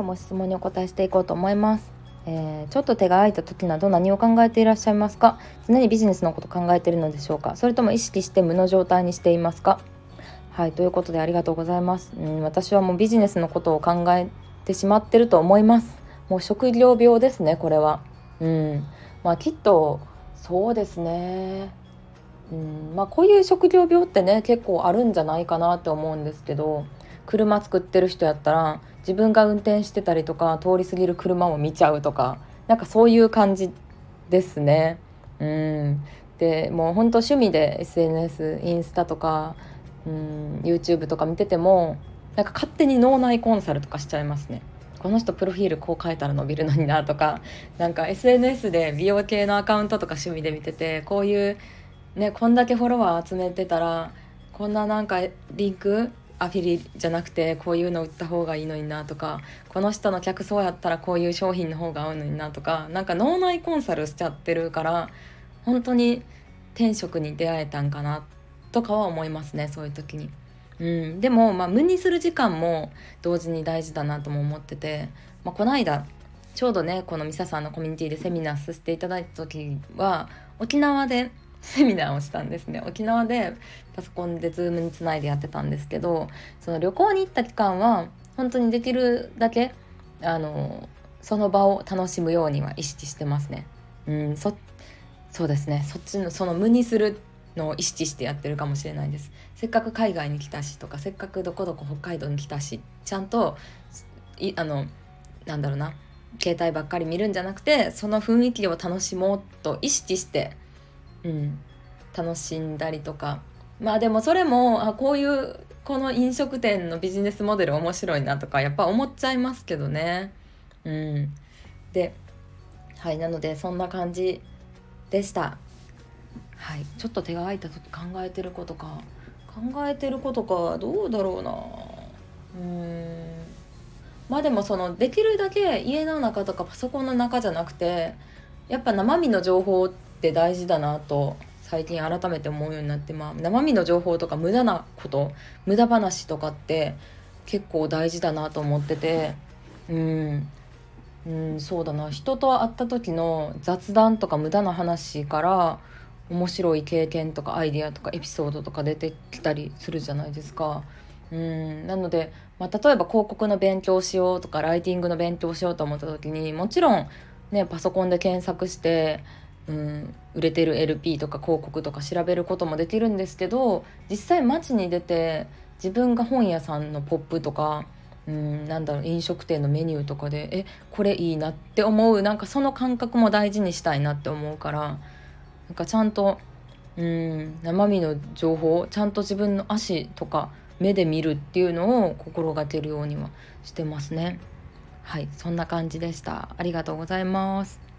今日も質問にお答えしていこうと思います、えー、ちょっと手が空いた時など何を考えていらっしゃいますか？常にビジネスのこと考えているのでしょうか？それとも意識して無の状態にしていますか？はいということでありがとうございます、うん、私はもうビジネスのことを考えてしまってると思います。もう職業病ですねこれは。うんまあきっとそうですね。うんまあこういう職業病ってね結構あるんじゃないかなって思うんですけど。車作ってる人やったら自分が運転してたりとか通り過ぎる車を見ちゃうとかなんかそういう感じですね。うんでもうほんと趣味で SNS インスタとかうん YouTube とか見ててもなんか勝手に脳内コンサルとかしちゃいますね。この人プロフィールこう変えたら伸びるのになとかなんか SNS で美容系のアカウントとか趣味で見ててこういうねこんだけフォロワー集めてたらこんななんかリンクアフィリじゃなくてこういうの売った方がいいのになとかこの人の客層やったらこういう商品の方が合うのになとかなんか脳内コンサルしちゃってるから本当に転職に出会えたんかなとかは思いますねそういう時に。うん、でも、まあ、無にする時間も同時に大事だなとも思ってて、まあ、この間ちょうどねこのミサさんのコミュニティでセミナーさせていただいた時は沖縄でセミナーをしたんですね。沖縄でパソコンでズームにつないでやってたんですけどその旅行に行った期間は本当にできるだけあのその場を楽しむようには意識してますね。うんそそうですね。そっちのその無にするのを意識してやってるかもしれないです。せっかく海外に来たしとかせっかくどこどこ北海道に来たしちゃんといあのなんだろうな携帯ばっかり見るんじゃなくてその雰囲気を楽しもうと意識してうん、楽しんだりとか。まあでもそれもあこういうこの飲食店のビジネスモデル面白いなとかやっぱ思っちゃいますけどね。うん、ではいなのでそんな感じでした。はい、ちょっと手が空いた時考えてることか。考えてることかどうだろうな。うん。まあでもそのできるだけ家の中とかパソコンの中じゃなくてやっぱ生身の情報って大事だなと最近改めて思うようになって、まあ、生身の情報とか無駄なこと無駄話とかって結構大事だなと思っててうん。うんそうだな。人と会った時の雑談とか無駄な話から面白い経験とかアイディアとかエピソードとか出てきたりするじゃないですか。うん。なので、まあ、例えば広告の勉強しようとかライティングの勉強しようと思った時にもちろんねパソコンで検索してうん、売れてる LP とか広告とか調べることもできるんですけど実際街に出て自分が本屋さんのポップとかうんなんだろう飲食店のメニューとかでえこれいいなって思うなんかその感覚も大事にしたいなって思うからなんかちゃんとうん生身の情報をちゃんと自分の足とか目で見るっていうのを心がけるようにはしてますね。はいそんな感じでした。ありがとうございます。